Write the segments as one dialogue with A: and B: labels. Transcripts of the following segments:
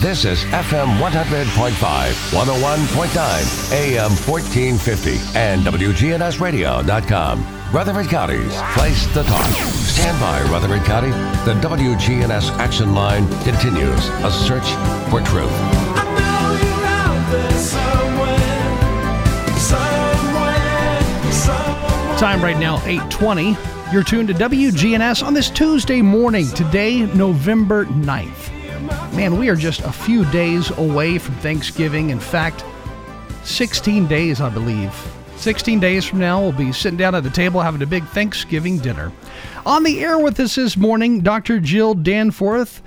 A: This is FM 100.5, 101.9, AM 1450, and WGNSradio.com. Rutherford County's place to talk. Stand by, Rutherford County. The WGNS Action Line continues a search for truth.
B: Time right now, 820. You're tuned to WGNS on this Tuesday morning, today, November 9th. Man, we are just a few days away from Thanksgiving. In fact, 16 days, I believe. 16 days from now, we'll be sitting down at the table having a big Thanksgiving dinner. On the air with us this morning, Dr. Jill Danforth,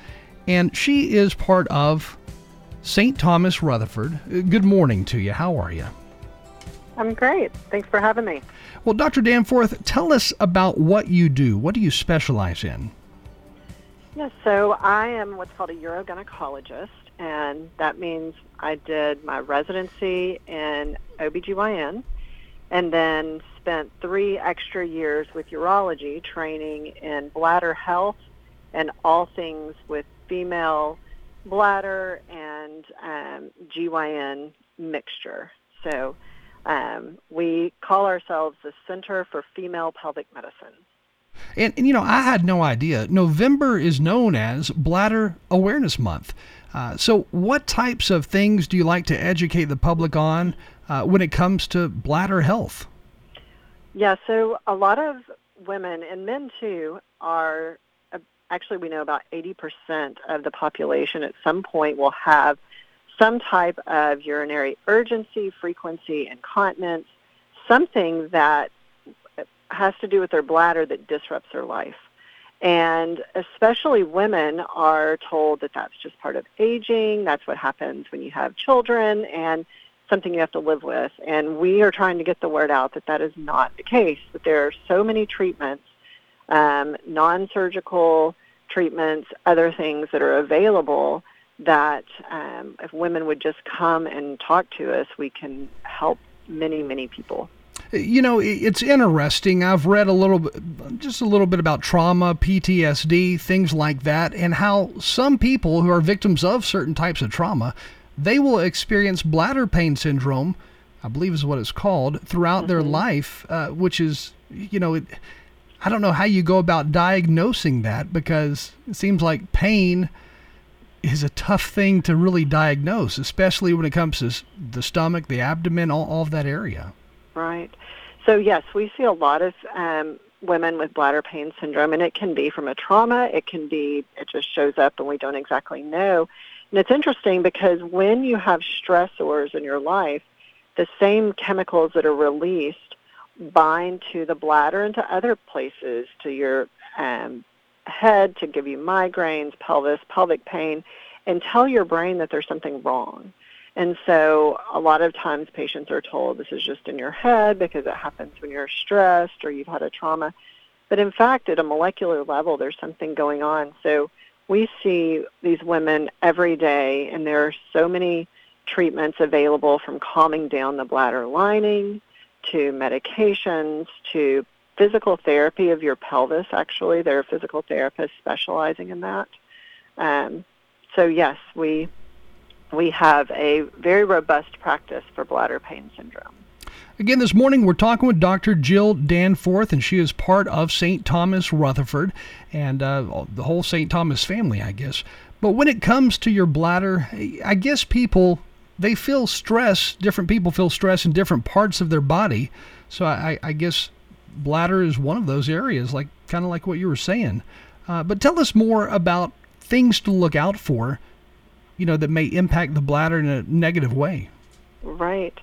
B: and she is part of St. Thomas Rutherford. Good morning to you. How are you?
C: I'm great. Thanks for having me.
B: Well, Dr. Danforth, tell us about what you do. What do you specialize in?
C: Yes, so I am what's called a urogynecologist, and that means I did my residency in OBGYN and then spent three extra years with urology training in bladder health and all things with female bladder and um, GYN mixture. So um, we call ourselves the Center for Female Pelvic Medicine.
B: And, and, you know, I had no idea. November is known as Bladder Awareness Month. Uh, so, what types of things do you like to educate the public on uh, when it comes to bladder health?
C: Yeah, so a lot of women and men too are uh, actually we know about 80% of the population at some point will have some type of urinary urgency, frequency, incontinence, something that has to do with their bladder that disrupts their life. And especially women are told that that's just part of aging, that's what happens when you have children, and something you have to live with. And we are trying to get the word out that that is not the case, that there are so many treatments, um, non-surgical treatments, other things that are available that um, if women would just come and talk to us, we can help many, many people.
B: You know, it's interesting. I've read a little bit, just a little bit about trauma, PTSD, things like that, and how some people who are victims of certain types of trauma, they will experience bladder pain syndrome, I believe is what it's called, throughout mm-hmm. their life, uh, which is, you know, it, I don't know how you go about diagnosing that because it seems like pain is a tough thing to really diagnose, especially when it comes to the stomach, the abdomen, all, all of that area.
C: Right. So yes, we see a lot of um, women with bladder pain syndrome, and it can be from a trauma. It can be it just shows up, and we don't exactly know. And it's interesting because when you have stressors in your life, the same chemicals that are released bind to the bladder and to other places, to your um, head to give you migraines, pelvis, pelvic pain, and tell your brain that there's something wrong. And so a lot of times patients are told this is just in your head because it happens when you're stressed or you've had a trauma. But in fact, at a molecular level, there's something going on. So we see these women every day, and there are so many treatments available from calming down the bladder lining to medications to physical therapy of your pelvis. Actually, there are physical therapists specializing in that. Um, so yes, we we have a very robust practice for bladder pain syndrome.
B: Again, this morning we're talking with Dr. Jill Danforth, and she is part of St. Thomas Rutherford and uh, the whole St. Thomas family, I guess. But when it comes to your bladder, I guess people they feel stress. Different people feel stress in different parts of their body. So I, I guess bladder is one of those areas, like kind of like what you were saying. Uh, but tell us more about things to look out for, you know, that may impact the bladder in a negative way.
C: Right.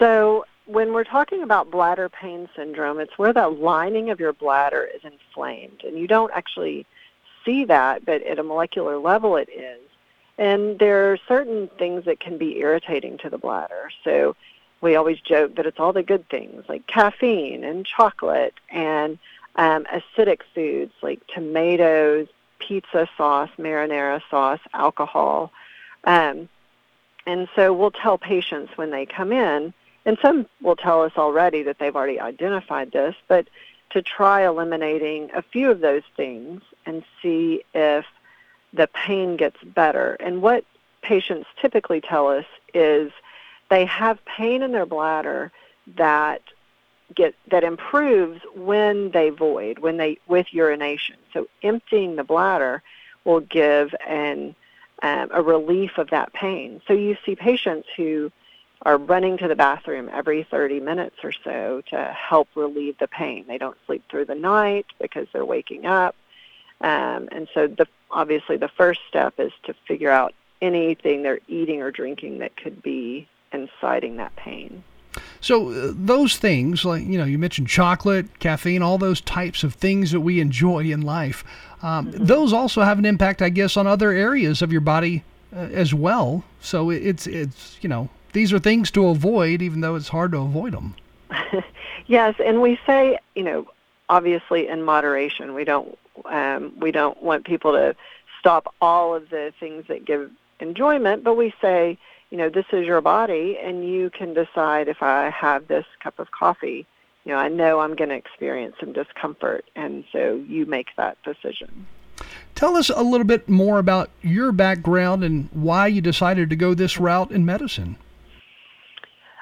C: So when we're talking about bladder pain syndrome, it's where the lining of your bladder is inflamed, and you don't actually see that, but at a molecular level, it is. And there are certain things that can be irritating to the bladder. So we always joke that it's all the good things like caffeine and chocolate and um, acidic foods like tomatoes, pizza sauce, marinara sauce, alcohol. Um, and so we'll tell patients when they come in, and some will tell us already that they've already identified this, but to try eliminating a few of those things and see if the pain gets better. And what patients typically tell us is they have pain in their bladder that get that improves when they void, when they with urination. So emptying the bladder will give an um, a relief of that pain. So you see patients who are running to the bathroom every 30 minutes or so to help relieve the pain. They don't sleep through the night because they're waking up. Um, and so the, obviously the first step is to figure out anything they're eating or drinking that could be inciting that pain.
B: So uh, those things, like you know, you mentioned chocolate, caffeine, all those types of things that we enjoy in life. Um. Those also have an impact, I guess, on other areas of your body uh, as well. So it's it's you know these are things to avoid, even though it's hard to avoid them.
C: yes, and we say you know obviously in moderation. We don't um, we don't want people to stop all of the things that give enjoyment, but we say you know, this is your body, and you can decide if I have this cup of coffee, you know, I know I'm going to experience some discomfort, and so you make that decision.
B: Tell us a little bit more about your background and why you decided to go this route in medicine.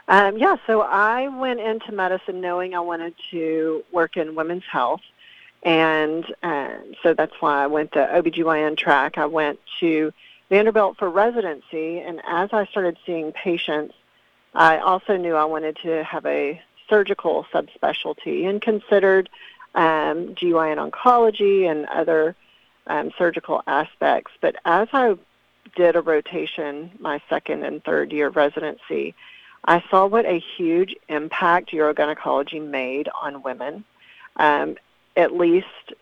C: Um, yeah, so I went into medicine knowing I wanted to work in women's health. And uh, so that's why I went the OBGYN track. I went to Vanderbilt for residency, and as I started seeing patients, I also knew I wanted to have a surgical subspecialty and considered um, GYN oncology and other um, surgical aspects. But as I did a rotation my second and third year residency, I saw what a huge impact urogynecology made on women. Um, at least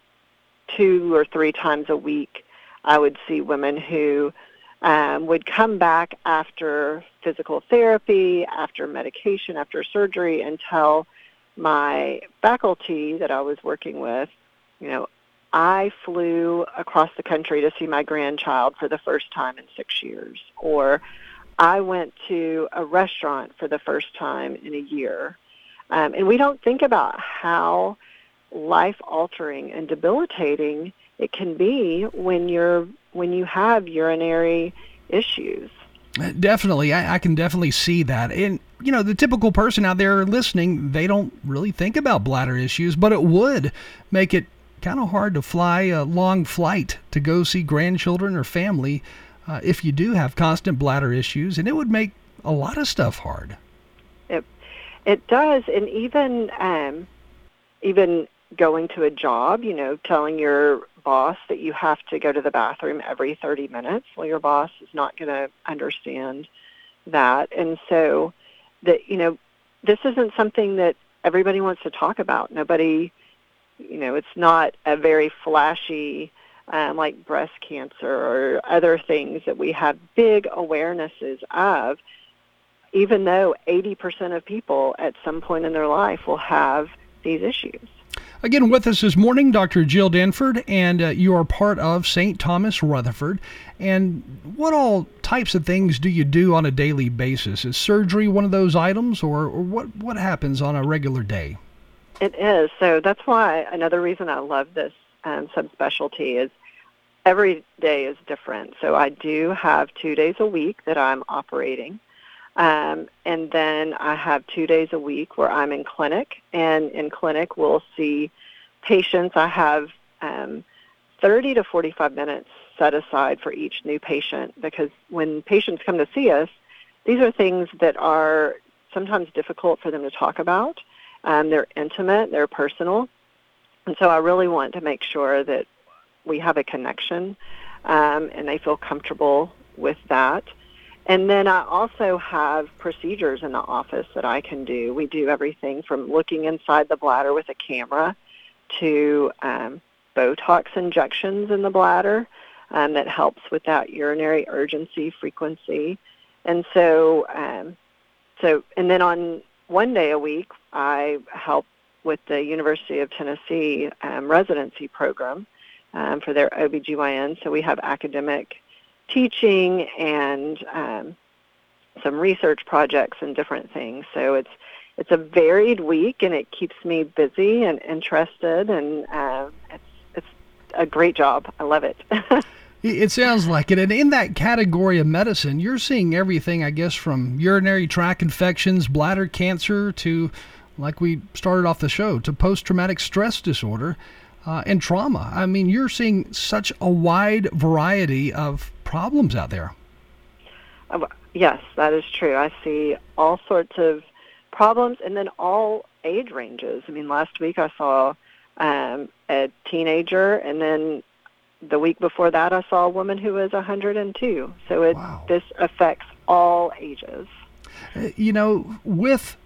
C: two or three times a week, I would see women who um, would come back after physical therapy, after medication, after surgery, and tell my faculty that I was working with, you know, I flew across the country to see my grandchild for the first time in six years, or I went to a restaurant for the first time in a year. Um, and we don't think about how life altering and debilitating it can be when you're when you have urinary issues.
B: Definitely, I, I, can definitely see that. And you know, the typical person out there listening, they don't really think about bladder issues, but it would make it kind of hard to fly a long flight to go see grandchildren or family uh, if you do have constant bladder issues, and it would make a lot of stuff hard.
C: It it does, and even um, even going to a job, you know, telling your boss that you have to go to the bathroom every 30 minutes. Well, your boss is not going to understand that. And so that, you know, this isn't something that everybody wants to talk about. Nobody, you know, it's not a very flashy um, like breast cancer or other things that we have big awarenesses of, even though 80% of people at some point in their life will have these issues.
B: Again, with us this morning, Dr. Jill Danford, and uh, you are part of St. Thomas Rutherford. And what all types of things do you do on a daily basis? Is surgery one of those items, or, or what, what happens on a regular day?
C: It is. So that's why another reason I love this um, subspecialty is every day is different. So I do have two days a week that I'm operating. Um, and then I have two days a week where I'm in clinic, and in clinic we'll see patients. I have um, 30 to 45 minutes set aside for each new patient because when patients come to see us, these are things that are sometimes difficult for them to talk about. Um, they're intimate, they're personal, and so I really want to make sure that we have a connection um, and they feel comfortable with that. And then I also have procedures in the office that I can do. We do everything from looking inside the bladder with a camera to um, Botox injections in the bladder um, that helps with that urinary urgency frequency. And so, um, so, and then on one day a week, I help with the University of Tennessee um, residency program um, for their OBGYN. So we have academic teaching and um, some research projects and different things. So it's it's a varied week, and it keeps me busy and interested, and uh, it's it's a great job. I love it.
B: It sounds like it. And in that category of medicine, you're seeing everything, I guess, from urinary tract infections, bladder cancer, to, like we started off the show, to post traumatic stress disorder uh, and trauma. I mean, you're seeing such a wide variety of problems out there.
C: Yes, that is true. I see all sorts of problems and then all age ranges. I mean, last week I saw um, a teenager, and then the week before that, I saw a woman who was 102. So it wow. this affects all ages.
B: Uh, you know, with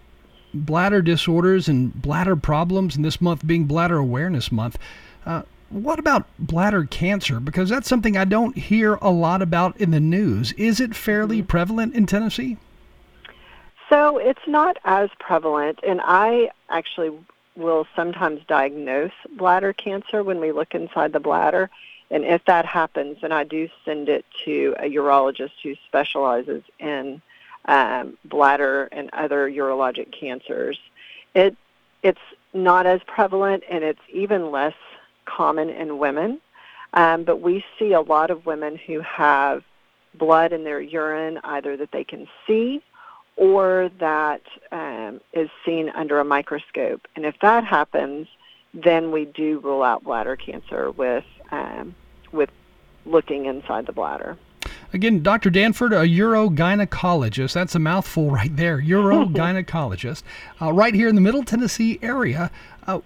B: bladder disorders and bladder problems, and this month being Bladder Awareness Month, uh, what about bladder cancer? Because that's something I don't hear a lot about in the news. Is it fairly mm-hmm. prevalent in Tennessee?
C: So it's not as prevalent, and I actually will sometimes diagnose bladder cancer when we look inside the bladder. And if that happens, then I do send it to a urologist who specializes in um, bladder and other urologic cancers. It it's not as prevalent, and it's even less common in women. Um, but we see a lot of women who have blood in their urine, either that they can see or that um, is seen under a microscope. And if that happens, then we do rule out bladder cancer with um, with looking inside the bladder.
B: Again, Dr. Danford, a urogynecologist. That's a mouthful right there. Urogynecologist, uh, right here in the Middle Tennessee area. Uh,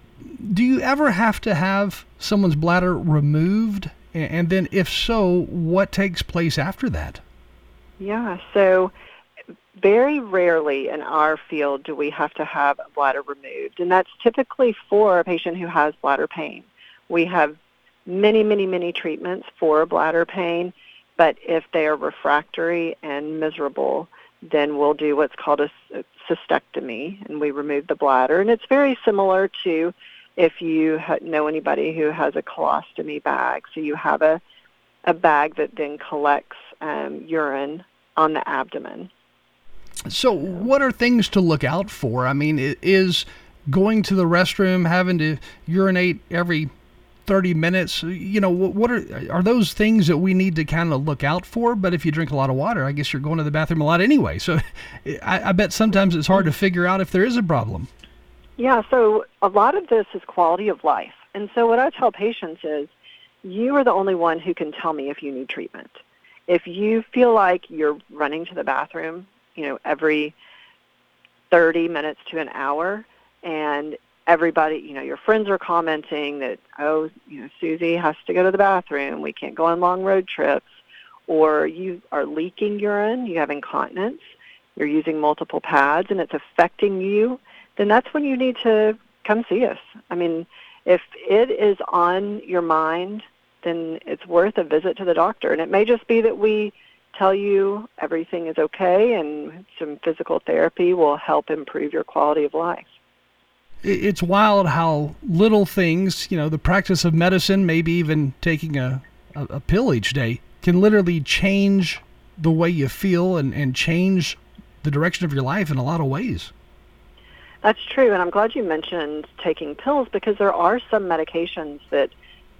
B: do you ever have to have someone's bladder removed? And then, if so, what takes place after that?
C: Yeah, so very rarely in our field do we have to have a bladder removed, and that's typically for a patient who has bladder pain. We have many, many, many treatments for bladder pain, but if they are refractory and miserable, then we'll do what's called a cystectomy, and we remove the bladder. And it's very similar to if you know anybody who has a colostomy bag. So you have a, a bag that then collects um, urine on the abdomen.
B: So, what are things to look out for? I mean, is going to the restroom, having to urinate every 30 minutes, you know, what are are those things that we need to kind of look out for? But if you drink a lot of water, I guess you're going to the bathroom a lot anyway. So, I, I bet sometimes it's hard to figure out if there is a problem.
C: Yeah, so a lot of this is quality of life. And so, what I tell patients is you are the only one who can tell me if you need treatment. If you feel like you're running to the bathroom you know, every 30 minutes to an hour and everybody, you know, your friends are commenting that, oh, you know, Susie has to go to the bathroom. We can't go on long road trips. Or you are leaking urine, you have incontinence, you're using multiple pads, and it's affecting you, then that's when you need to come see us. I mean, if it is on your mind, then it's worth a visit to the doctor. And it may just be that we tell you everything is okay and some physical therapy will help improve your quality of life.
B: It's wild how little things, you know, the practice of medicine, maybe even taking a, a, a pill each day, can literally change the way you feel and, and change the direction of your life in a lot of ways.
C: That's true, and I'm glad you mentioned taking pills because there are some medications that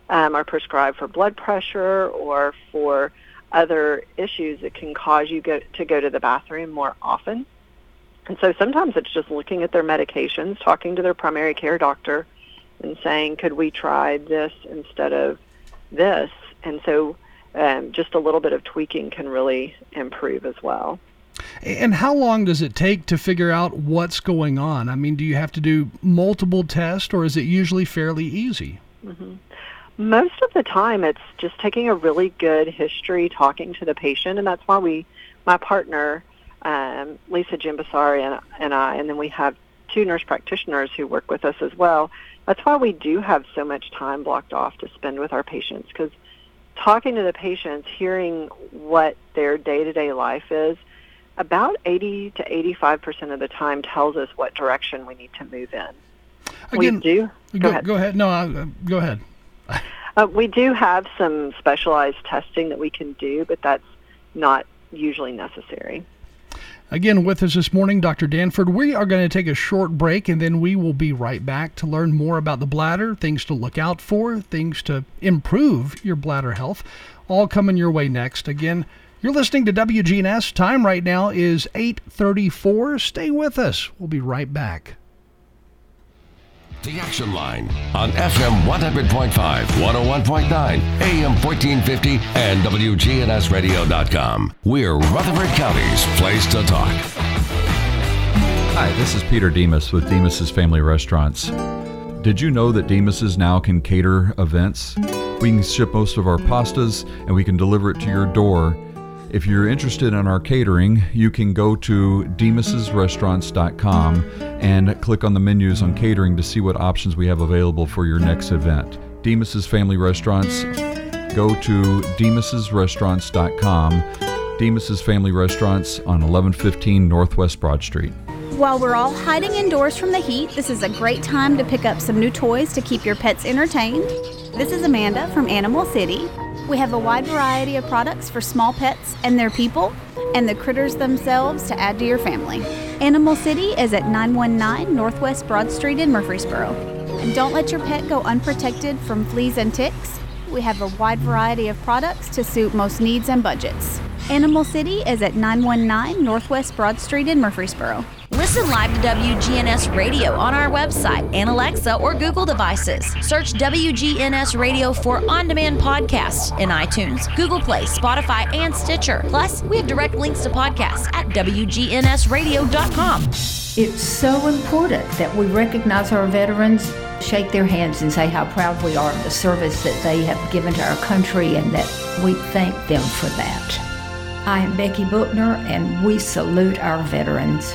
C: um, are prescribed for blood pressure or for other issues that can cause you go, to go to the bathroom more often. And so sometimes it's just looking at their medications, talking to their primary care doctor, and saying, could we try this instead of this? And so um, just a little bit of tweaking can really improve as well.
B: And how long does it take to figure out what's going on? I mean, do you have to do multiple tests, or is it usually fairly easy?
C: Mm-hmm. Most of the time, it's just taking a really good history, talking to the patient, and that's why we, my partner, um, Lisa Jimbasari and, and I, and then we have two nurse practitioners who work with us as well. That's why we do have so much time blocked off to spend with our patients because talking to the patients, hearing what their day-to-day life is, about 80 to 85 percent of the time tells us what direction we need to move in.
B: Again,
C: we do.
B: Go, go, ahead. Go ahead. No, uh, go ahead.
C: Uh, we do have some specialized testing that we can do, but that's not usually necessary.
B: Again, with us this morning, Dr. Danford. We are going to take a short break and then we will be right back to learn more about the bladder, things to look out for, things to improve your bladder health, all coming your way next. Again, you're listening to WGNS. Time right now is 8:34. Stay with us. We'll be right back.
A: The Action Line on FM 100.5, 101.9, AM 1450, and WGNSradio.com. We're Rutherford County's place to talk.
D: Hi, this is Peter Demos with Demos's Family Restaurants. Did you know that Demos's now can cater events? We can ship most of our pastas and we can deliver it to your door if you're interested in our catering, you can go to demosrestaurants.com and click on the menus on catering to see what options we have available for your next event. Demos's Family Restaurants, go to demosrestaurants.com. Demos's Family Restaurants on 1115 Northwest Broad Street.
E: While we're all hiding indoors from the heat, this is a great time to pick up some new toys to keep your pets entertained. This is Amanda from Animal City. We have a wide variety of products for small pets and their people, and the critters themselves to add to your family. Animal City is at 919 Northwest Broad Street in Murfreesboro. And don't let your pet go unprotected from fleas and ticks. We have a wide variety of products to suit most needs and budgets. Animal City is at 919 Northwest Broad Street in Murfreesboro.
F: Listen live to WGNS Radio on our website and Alexa or Google devices. Search WGNS Radio for on demand podcasts in iTunes, Google Play, Spotify, and Stitcher. Plus, we have direct links to podcasts at WGNSradio.com.
G: It's so important that we recognize our veterans, shake their hands, and say how proud we are of the service that they have given to our country and that we thank them for that. I am Becky Bookner, and we salute our veterans.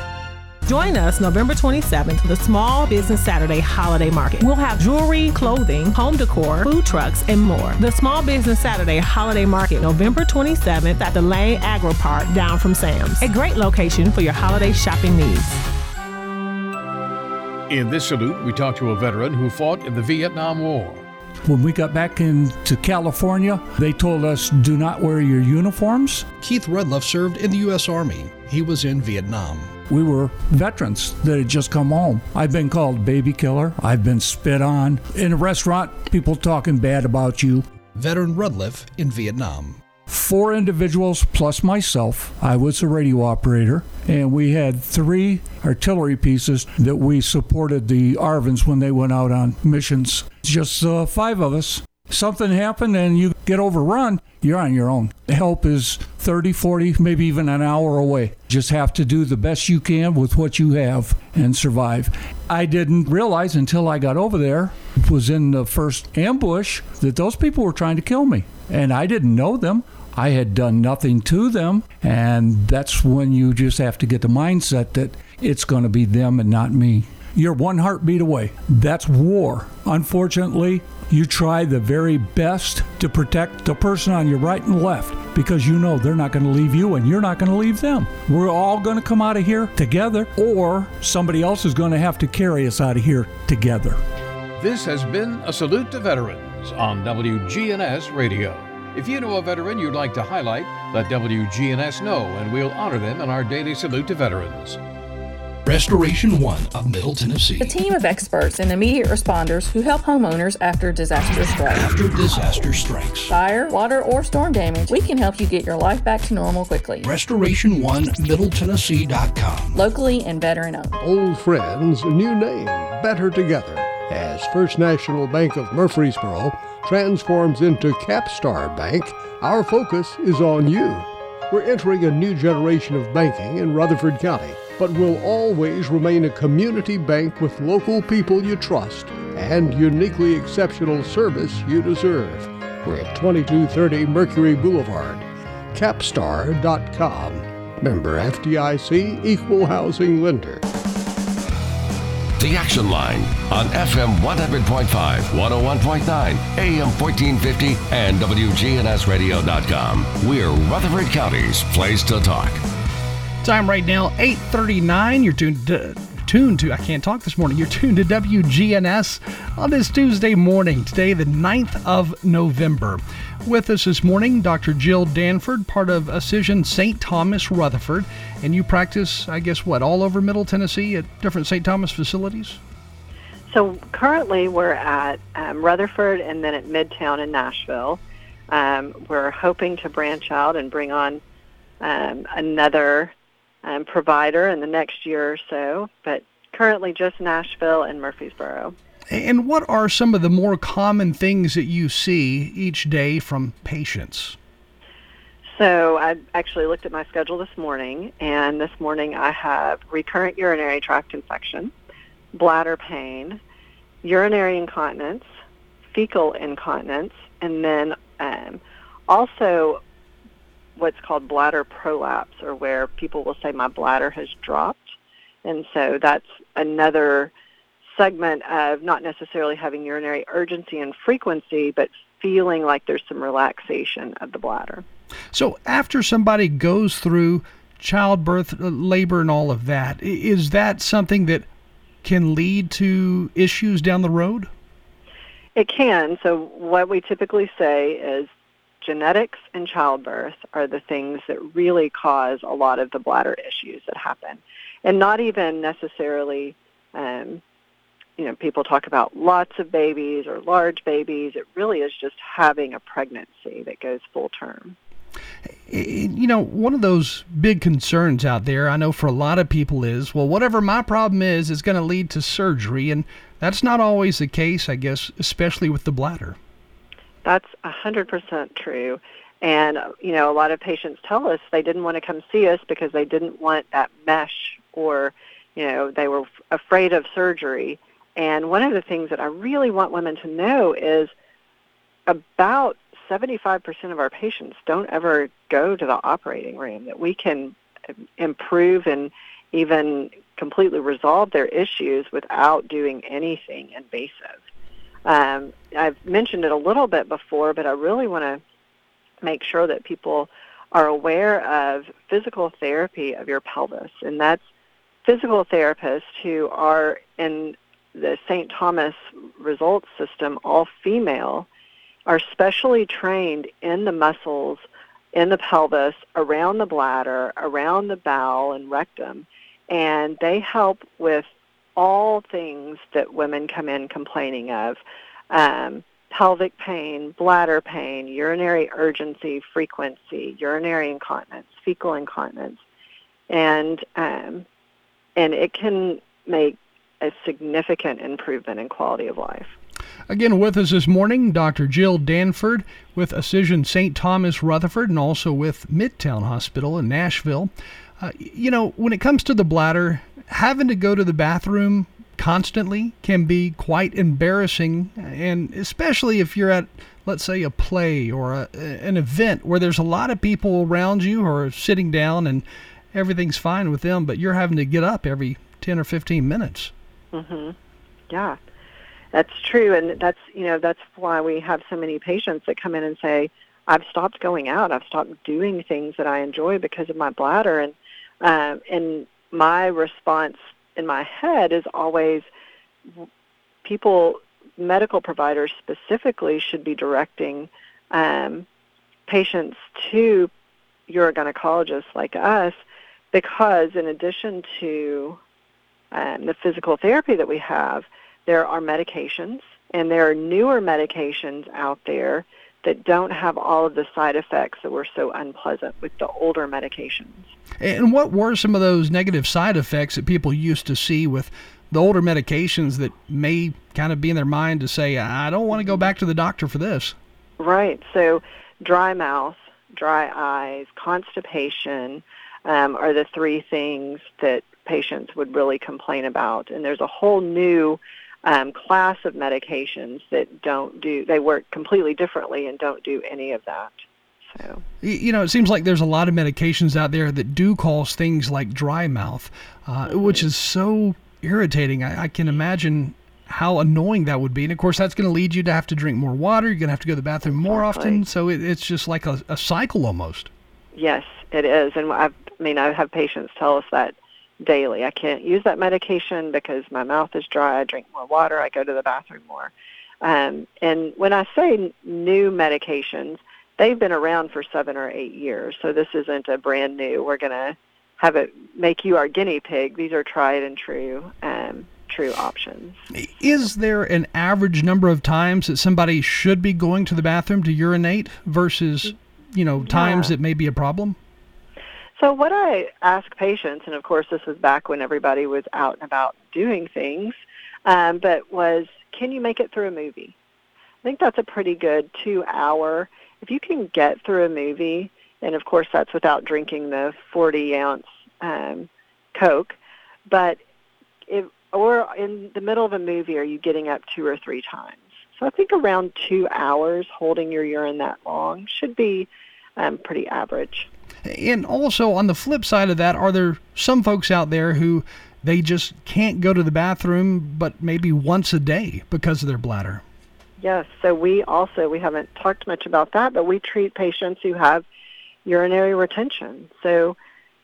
H: Join us November 27th for the Small Business Saturday Holiday Market. We'll have jewelry, clothing, home decor, food trucks, and more. The Small Business Saturday Holiday Market, November 27th at the Lane Agri-Park down from Sam's. A great location for your holiday shopping needs.
I: In this salute, we talk to a veteran who fought in the Vietnam War.
J: When we got back into California, they told us do not wear your uniforms.
B: Keith Rudloff served in the U.S. Army. He was in Vietnam.
J: We were veterans that had just come home. I've been called baby killer. I've been spit on. In a restaurant, people talking bad about you.
B: Veteran Rudliff in Vietnam.
J: Four individuals plus myself. I was a radio operator, and we had three artillery pieces that we supported the ARVNs when they went out on missions. Just uh, five of us something happened and you get overrun, you're on your own. Help is 30, 40, maybe even an hour away. Just have to do the best you can with what you have and survive. I didn't realize until I got over there, was in the first ambush, that those people were trying to kill me. And I didn't know them. I had done nothing to them. And that's when you just have to get the mindset that it's going to be them and not me. You're one heartbeat away. That's war. Unfortunately, you try the very best to protect the person on your right and left because you know they're not going to leave you and you're not going to leave them. We're all going to come out of here together, or somebody else is going to have to carry us out of here together.
I: This has been a salute to veterans on WGNS Radio. If you know a veteran you'd like to highlight, let WGNS know and we'll honor them in our daily salute to veterans.
K: Restoration One of Middle Tennessee.
L: A team of experts and immediate responders who help homeowners after disaster strikes.
K: After disaster strikes.
L: Fire, water, or storm damage, we can help you get your life back to normal quickly.
K: Restoration One Middle MiddleTennessee.com.
L: Locally and veteran owned.
M: Old friends, new name, better together. As First National Bank of Murfreesboro transforms into Capstar Bank, our focus is on you. We're entering a new generation of banking in Rutherford County but will always remain a community bank with local people you trust and uniquely exceptional service you deserve. We're at 2230 Mercury Boulevard. Capstar.com. Member FDIC Equal Housing Lender.
A: The Action Line on FM 100.5, 101.9, AM 1450, and WGNSradio.com. We're Rutherford County's place to talk.
B: Time right now, 8.39. You're tuned to tuned to, I can't talk this morning, you're tuned to WGNS on this Tuesday morning, today, the 9th of November. With us this morning, Dr. Jill Danford, part of Ascension St. Thomas Rutherford. And you practice, I guess, what, all over Middle Tennessee at different St. Thomas facilities?
C: So currently we're at um, Rutherford and then at Midtown in Nashville. Um, we're hoping to branch out and bring on um, another um, provider in the next year or so, but currently just Nashville and Murfreesboro.
B: And what are some of the more common things that you see each day from patients?
C: So I actually looked at my schedule this morning, and this morning I have recurrent urinary tract infection, bladder pain, urinary incontinence, fecal incontinence, and then um, also what's called bladder prolapse, or where people will say my bladder has dropped. And so that's another segment of not necessarily having urinary urgency and frequency, but feeling like there's some relaxation of the bladder.
B: So after somebody goes through childbirth, uh, labor, and all of that, is that something that can lead to issues down the road?
C: It can. So what we typically say is genetics and childbirth are the things that really cause a lot of the bladder issues that happen, and not even necessarily. Um, you know, people talk about lots of babies or large babies. It really is just having a pregnancy that goes full term.
B: You know, one of those big concerns out there, I know for a lot of people is, well, whatever my problem is, is going to lead to surgery. And that's not always the case, I guess, especially with the bladder.
C: That's 100% true. And, you know, a lot of patients tell us they didn't want to come see us because they didn't want that mesh or, you know, they were afraid of surgery. And one of the things that I really want women to know is about 75% of our patients don't ever go to the operating room, that we can improve and even completely resolve their issues without doing anything invasive. Um, I've mentioned it a little bit before, but I really want to make sure that people are aware of physical therapy of your pelvis, and that's physical therapists who are in the St. Thomas results system, all female, are specially trained in the muscles in the pelvis, around the bladder, around the bowel and rectum, and they help with all things that women come in complaining of um, pelvic pain, bladder pain, urinary urgency, frequency, urinary incontinence, fecal incontinence, and um, and it can make a significant improvement in quality of life.
B: Again, with us this morning, Dr. Jill Danford with Ascension St. Thomas Rutherford and also with Midtown Hospital in Nashville. Uh, you know, when it comes to the bladder, having to go to the bathroom constantly can be quite embarrassing, and especially if you're at, let's say, a play or a, an event where there's a lot of people around you who are sitting down and everything's fine with them, but you're having to get up every 10 or 15 minutes.
C: Mm-hmm. Yeah. That's true and that's, you know, that's why we have so many patients that come in and say, "I've stopped going out. I've stopped doing things that I enjoy because of my bladder." And um and my response in my head is always people, medical providers specifically, should be directing um, patients to urogynecologists like us because, in addition to um, the physical therapy that we have, there are medications, and there are newer medications out there that don't have all of the side effects that were so unpleasant with the older medications.
B: And what were some of those negative side effects that people used to see with the older medications that may kind of be in their mind to say, I don't want to go back to the doctor for this?
C: Right. So, dry mouth, dry eyes, constipation um, are the three things that patients would really complain about. And there's a whole new um, class of medications that don't do, they work completely differently and don't do any of that. So.
B: You know, it seems like there's a lot of medications out there that do cause things like dry mouth, uh, mm-hmm. which is so irritating. I, I, can imagine how annoying that would be. And of course, that's going to lead you to have to drink more water. You're going to have to go to the bathroom more exactly. often. So it, it's just like a, a cycle almost.
C: Yes, it is. And I've, I mean, I have patients tell us that daily. I can't use that medication because my mouth is dry. I drink more water. I go to the bathroom more. Um, and when I say new medications, they've been around for seven or eight years. So this isn't a brand new. We're going to have it make you our guinea pig. These are tried and true um, true options.
B: Is there an average number of times that somebody should be going to the bathroom to urinate versus, you know, times
C: Yeah.
B: that may be a problem?
C: So what I ask patients, and of course this was back when everybody was out and about doing things, um, but was can you make it through a movie? I think that's a pretty good two hour. If you can get through a movie, and of course that's without drinking the 40 ounce um, Coke, but if, or in the middle of a movie, are you getting up two or three times? So I think around two hours holding your urine that long should be um, pretty average.
B: And also on the flip side of that, are there some folks out there who they just can't go to the bathroom but maybe once a day because of their bladder?
C: Yes, so we also we haven't talked much about that, but we treat patients who have urinary retention. So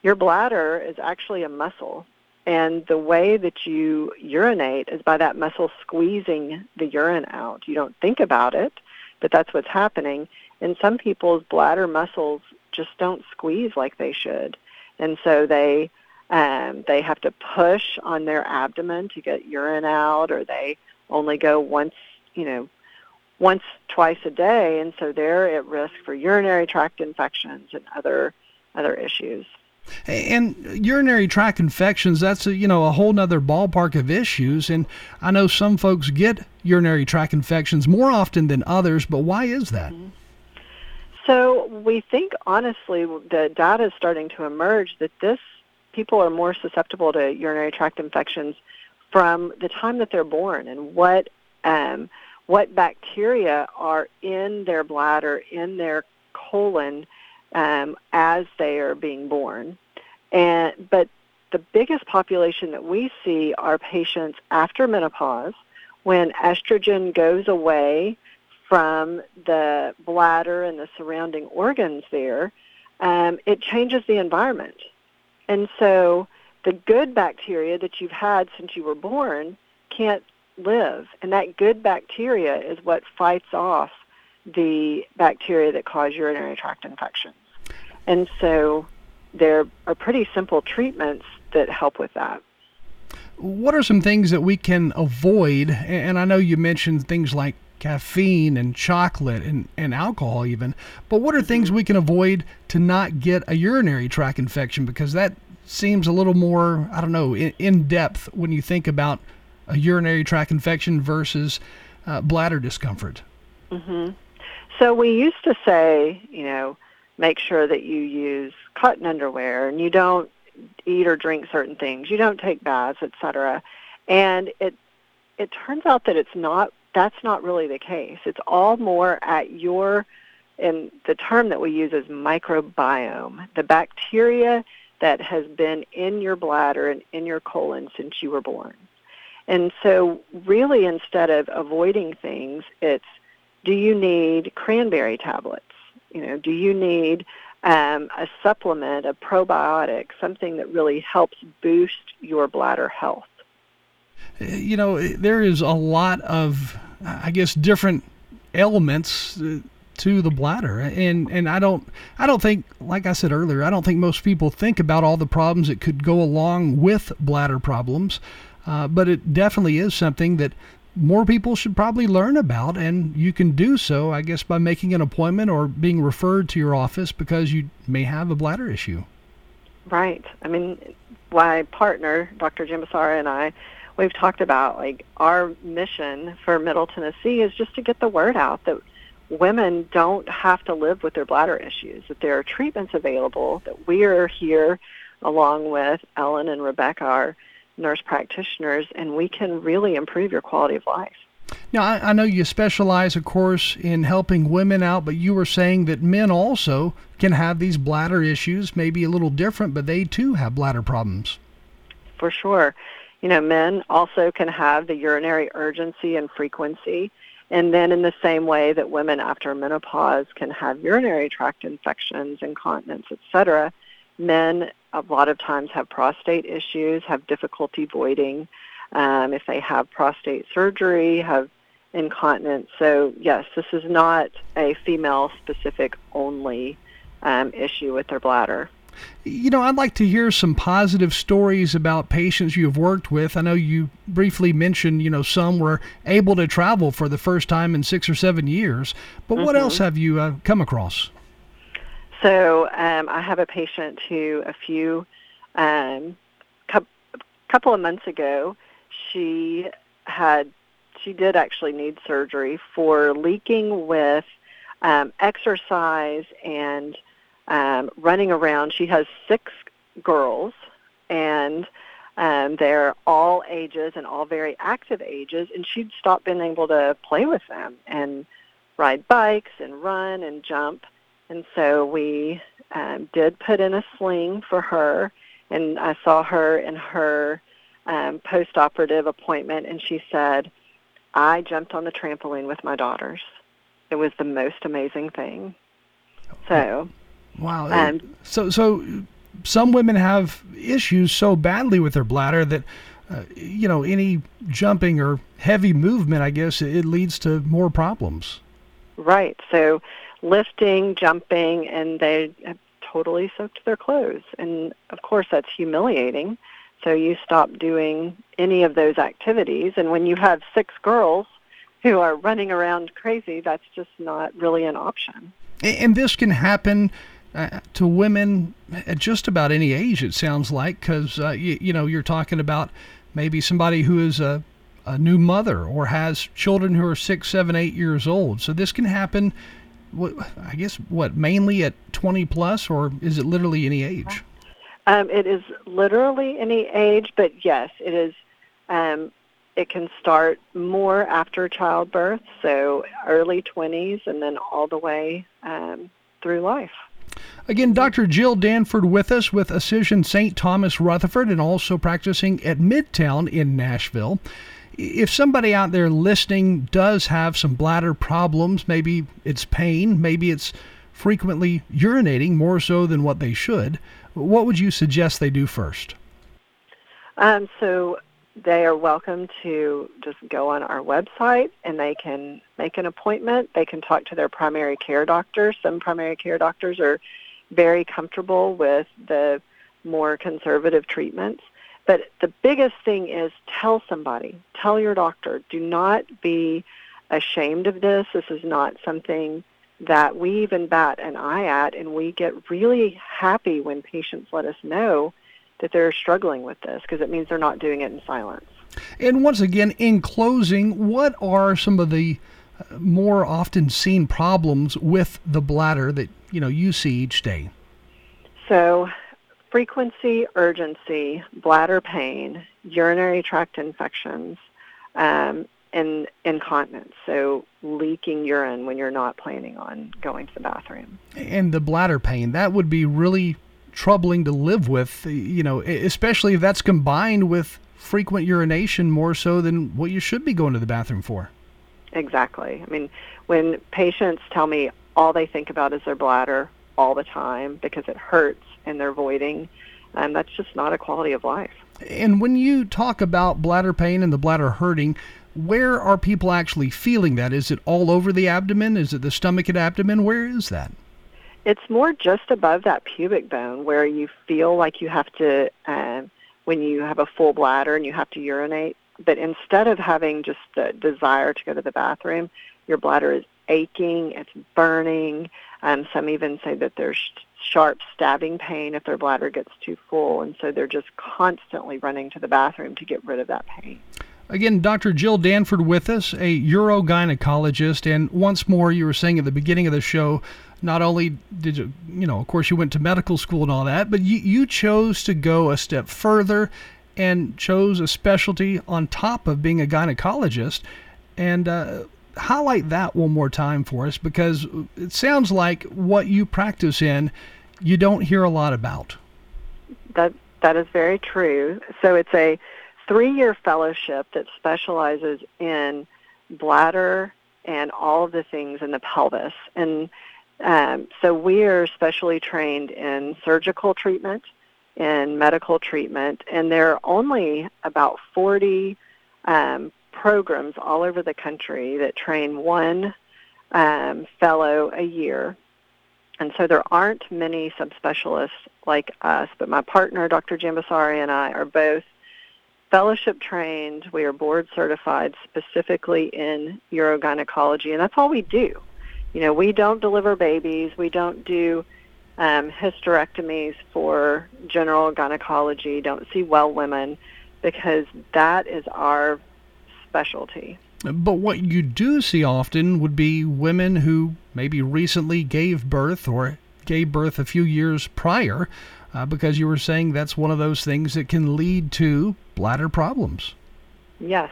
C: your bladder is actually a muscle, and the way that you urinate is by that muscle squeezing the urine out. You don't think about it, but that's what's happening. And some people's bladder muscles just don't squeeze like they should, and so they um, they have to push on their abdomen to get urine out, or they only go once, you know, once, twice a day, and so they're at risk for urinary tract infections and other other issues.
B: And urinary tract infections, that's a, you know a whole nother ballpark of issues. And I know some folks get urinary tract infections more often than others, but why is that?
C: So we think honestly the data is starting to emerge that this people are more susceptible to urinary tract infections from the time that they're born and what um, what bacteria are in their bladder, in their colon um, as they are being born. And but the biggest population that we see are patients after menopause when estrogen goes away from the bladder and the surrounding organs there, um, it changes the environment. And so the good bacteria that you've had since you were born can't live. And that good bacteria is what fights off the bacteria that cause urinary tract infections. And so there are pretty simple treatments that help with that.
B: What are some things that we can avoid? And I know you mentioned things like caffeine and chocolate and, and alcohol even, but what are things we can avoid to not get a urinary tract infection? Because that seems a little more, I don't know, in, in depth when you think about a urinary tract infection versus uh, bladder discomfort.
C: mm-hmm. So we used to say, you know, make sure that you use cotton underwear and you don't eat or drink certain things, you don't take baths, etc. And it it turns out that it's not that's not really the case. It's all more at your and the term that we use is microbiome, the bacteria that has been in your bladder and in your colon since you were born. And so really instead of avoiding things, it's do you need cranberry tablets? You know, do you need um, a supplement, a probiotic, something that really helps boost your bladder health?
B: You know, there is a lot of, I guess, different elements uh, to the bladder, and and I don't, I don't think, like I said earlier, I don't think most people think about all the problems that could go along with bladder problems, uh, but it definitely is something that more people should probably learn about, and you can do so, I guess, by making an appointment or being referred to your office because you may have a bladder issue.
C: Right. I mean, my partner, Dr. Jim Basara, and I, we've talked about like our mission for Middle Tennessee is just to get the word out that women don't have to live with their bladder issues, that there are treatments available, that we are here along with Ellen and Rebecca, our nurse practitioners, and we can really improve your quality of life.
B: Now, I, I know you specialize, of course, in helping women out, but you were saying that men also can have these bladder issues, maybe a little different, but they too have bladder problems.
C: For sure. You know, men also can have the urinary urgency and frequency. And then in the same way that women after menopause can have urinary tract infections, incontinence, etc., men a lot of times have prostate issues, have difficulty voiding. Um, if they have prostate surgery, have incontinence. So yes, this is not a female-specific only um, issue with their bladder.
B: You know, I'd like to hear some positive stories about patients you've worked with. I know you briefly mentioned, you know, some were able to travel for the first time in six or seven years. But what
C: Mm-hmm.
B: else have you uh, come across?
C: So um, I have a patient who a few um, cou- couple of months ago, she had she did actually need surgery for leaking with um, exercise and um, running around. She has six girls, and um, they're all ages and all very active ages, and she'd stopped being able to play with them and ride bikes and run and jump. And so we um, did put in a sling for her, and I saw her in her um, post-operative appointment, and she said, "I jumped on the trampoline with my daughters. It was the most amazing thing." So,
B: Wow.
C: Um,
B: so, so some women have issues so badly with their bladder that, uh, you know, any jumping or heavy movement, I guess, it leads to more problems.
C: right. So, lifting, jumping, and they have totally soaked their clothes, and of course that's humiliating. So you stop doing any of those activities, and when you have six girls who are running around crazy, that's just not really an option.
B: And this can happen uh, to women at just about any age, it sounds like, because, uh, you, you know, you're talking about maybe somebody who is a, a new mother or has children who are six, seven, eight years old. So this can happen, I guess, what, mainly at 20 plus, or is it literally any age?
C: Um, it is literally any age, but yes, it is. Um, it can start more after childbirth, so early 20s, and then all the way um, through life.
B: Again, Dr. Jill Danford with us with Ascension St. Thomas Rutherford and also practicing at Midtown in Nashville. If somebody out there listening does have some bladder problems, maybe it's pain, maybe it's frequently urinating more so than what they should, what would you suggest they do first?
C: Um, so they are welcome to just go on our website and they can make an appointment. They can talk to their primary care doctor. Some primary care doctors are very comfortable with the more conservative treatments. But the biggest thing is tell somebody, tell your doctor. Do not be ashamed of this. This is not something that we even bat an eye at, and we get really happy when patients let us know that they're struggling with this because it means they're not doing it in silence.
B: And once again, in closing, what are some of the uh, more often seen problems with the bladder that you know you see each day?
C: So, frequency, urgency, bladder pain, urinary tract infections, um, and incontinence. So, leaking urine when you're not planning on going to the bathroom.
B: and the bladder pain that would be really troubling to live with you know especially if that's combined with frequent urination more so than what you should be going to the bathroom for.
C: Exactly. I mean, when patients tell me all they think about is their bladder all the time because it hurts and they're voiding, um, that's just not a quality of life.
B: and when you talk about bladder pain and the bladder hurting where are people actually feeling that? Is it all over the abdomen? Is it the stomach and abdomen? Where is that
C: It's more just above that pubic bone where you feel like you have to, um, when you have a full bladder and you have to urinate, but instead of having just the desire to go to the bathroom, your bladder is aching, it's burning. Um, some even say that there's sharp stabbing pain if their bladder gets too full, and so they're just constantly running to the bathroom to get rid of that pain.
B: Again, Dr. Jill Danford with us, a urogynecologist. And once more, you were saying at the beginning of the show, not only did you, you know, of course, you went to medical school and all that, but you, you chose to go a step further and chose a specialty on top of being a gynecologist. And uh, highlight that one more time for us because it sounds like what you practice in, you don't hear a lot about.
C: That that is very true. So it's a three-year fellowship that specializes in bladder and all of the things in the pelvis. And um, so we are specially trained in surgical treatment, in medical treatment, and there are only about 40 um, programs all over the country that train one um, fellow a year. And so there aren't many subspecialists like us, but my partner, Dr. Jambasari, and I are both fellowship trained. We are board certified specifically in urogynecology, and that's all we do. You know, we don't deliver babies. We don't do um, hysterectomies for general gynecology. Don't see well women because that is our specialty.
B: But what you do see often would be women who maybe recently gave birth or gave birth a few years prior, uh, because you were saying that's one of those things that can lead to bladder problems.
C: Yes.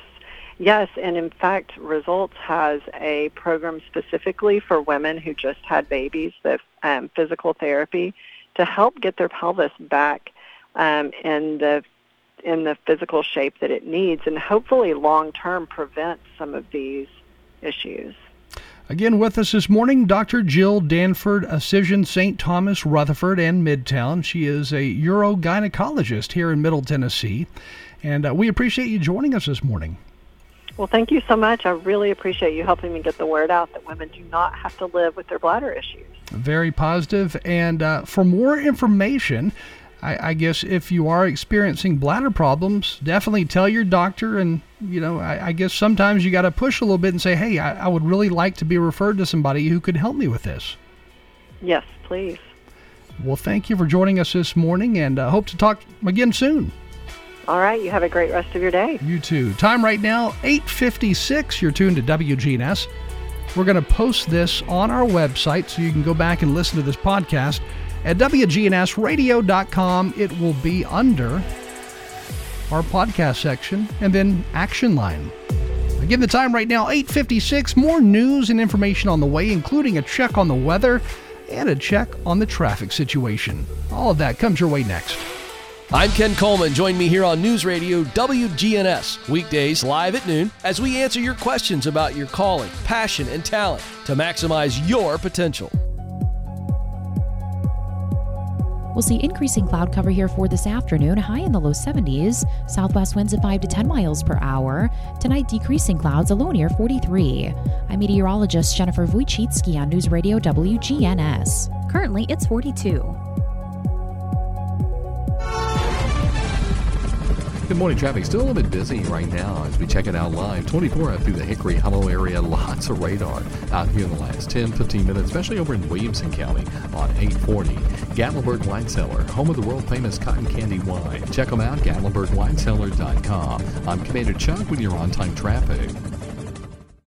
C: Yes, and in fact, Results has a program specifically for women who just had babies, the um, physical therapy, to help get their pelvis back um, in the in the physical shape that it needs, and hopefully long term prevent some of these issues.
B: Again, with us this morning, Dr. Jill Danford, Ascension St. Thomas, Rutherford, and Midtown. She is a urogynecologist here in Middle Tennessee, and uh, we appreciate you joining us this morning.
C: Well, thank you so much. I really appreciate you helping me get the word out that women do not have to live with their bladder issues.
B: Very positive. And uh, for more information, I, I, guess if you are experiencing bladder problems, definitely tell your doctor. And, you know, I, I guess sometimes you got to push a little bit and say, hey, I, I would really like to be referred to somebody who could help me with this.
C: Yes, please.
B: Well, thank you for joining us this morning and uh, hope to talk again soon.
C: All right, you have a great rest of your day.
B: You too. Time right now, 8.56. You're tuned to WGNS. We're going to post this on our website so you can go back and listen to this podcast. At WGNSradio.com, it will be under our podcast section and then action line. Again, the time right now, 8.56. More news and information on the way, including a check on the weather and a check on the traffic situation. All of that comes your way next.
N: I'm Ken Coleman. Join me here on News Radio WGNS, weekdays live at noon, as we answer your questions about your calling, passion, and talent to maximize your potential.
O: We'll see increasing cloud cover here for this afternoon, high in the low 70s. Southwest winds at 5 to 10 miles per hour. Tonight, decreasing clouds, a low near 43. I'm meteorologist Jennifer Wojcicki on News Radio WGNS.
E: Currently, it's 42.
P: Good morning. Traffic still a little bit busy right now as we check it out live. 24 out through the Hickory Hollow area. Lots of radar out here in the last 10, 15 minutes, especially over in Williamson County on 840. Gatlinburg Wine Cellar, home of the world famous cotton candy wine. Check them out, GatlinburgWineCellar.com. I'm Commander Chuck with your on time traffic.